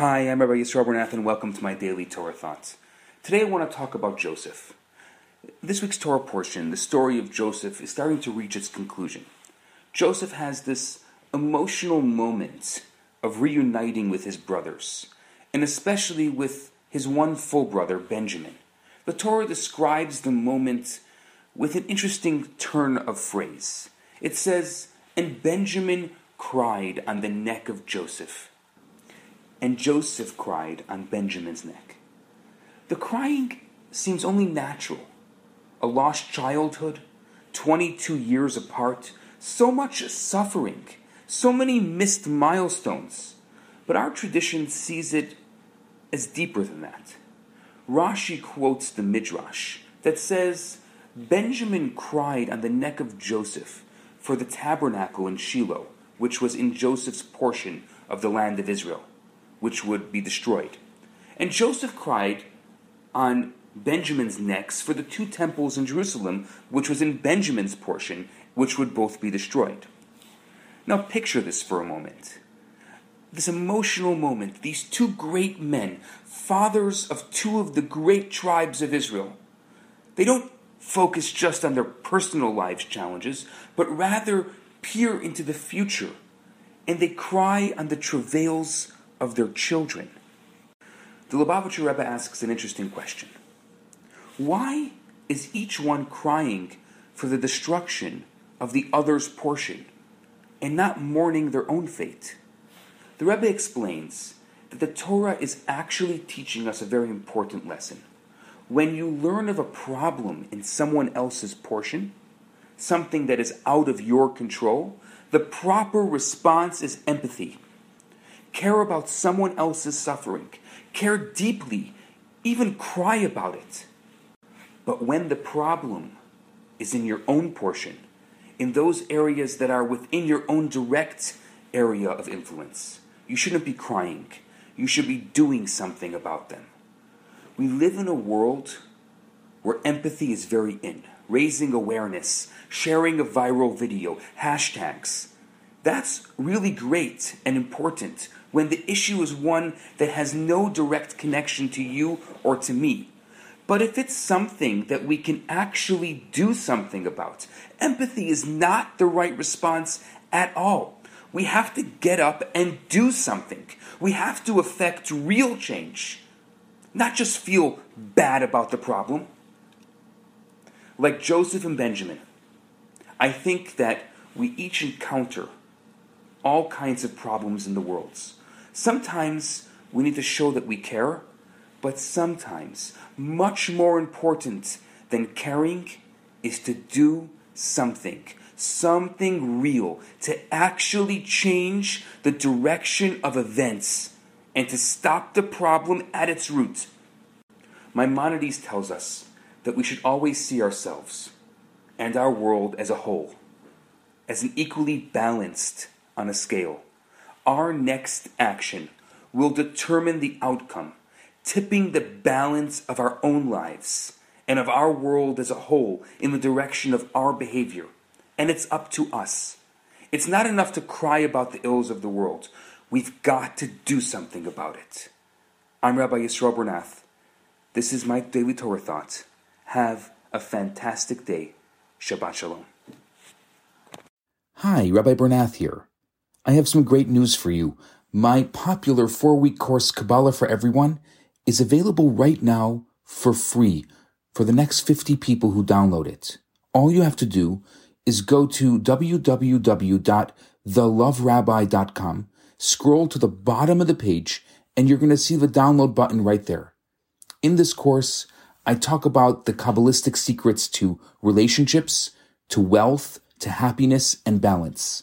Hi, I'm Rabbi Yisrael Bernath, and welcome to my daily Torah thoughts. Today I want to talk about Joseph. This week's Torah portion, the story of Joseph, is starting to reach its conclusion. Joseph has this emotional moment of reuniting with his brothers, and especially with his one full brother, Benjamin. The Torah describes the moment with an interesting turn of phrase. It says, And Benjamin cried on the neck of Joseph and Joseph cried on Benjamin's neck. The crying seems only natural. A lost childhood, 22 years apart, so much suffering, so many missed milestones. But our tradition sees it as deeper than that. Rashi quotes the Midrash that says, Benjamin cried on the neck of Joseph for the tabernacle in Shiloh, which was in Joseph's portion of the land of Israel which would be destroyed. And Joseph cried on Benjamin's necks for the two temples in Jerusalem, which was in Benjamin's portion, which would both be destroyed. Now picture this for a moment. This emotional moment, these two great men, fathers of two of the great tribes of Israel, they don't focus just on their personal lives challenges, but rather peer into the future, and they cry on the travails of their children. The Lubavitcher Rebbe asks an interesting question. Why is each one crying for the destruction of the other's portion and not mourning their own fate? The Rebbe explains that the Torah is actually teaching us a very important lesson. When you learn of a problem in someone else's portion, something that is out of your control, the proper response is empathy care about someone else's suffering, care deeply, even cry about it. But when the problem is in your own portion, in those areas that are within your own direct area of influence, you shouldn't be crying. You should be doing something about them. We live in a world where empathy is very in, raising awareness, sharing a viral video, hashtags. That's really great and important when the issue is one that has no direct connection to you or to me. But if it's something that we can actually do something about, empathy is not the right response at all. We have to get up and do something. We have to affect real change, not just feel bad about the problem. Like Joseph and Benjamin, I think that we each encounter all kinds of problems in the world. Sometimes we need to show that we care, but sometimes, much more important than caring, is to do something, something real, to actually change the direction of events and to stop the problem at its root. Maimonides tells us that we should always see ourselves and our world as a whole, as an equally balanced on a scale our next action will determine the outcome, tipping the balance of our own lives and of our world as a whole in the direction of our behavior. And it's up to us. It's not enough to cry about the ills of the world. We've got to do something about it. I'm Rabbi Yisrael Bernath. This is my daily Torah thought. Have a fantastic day. Shabbat Shalom. Hi, Rabbi Bernath here. I have some great news for you. My popular four week course, Kabbalah for Everyone, is available right now for free for the next 50 people who download it. All you have to do is go to www.theloverabbi.com, scroll to the bottom of the page, and you're going to see the download button right there. In this course, I talk about the Kabbalistic secrets to relationships, to wealth, to happiness, and balance.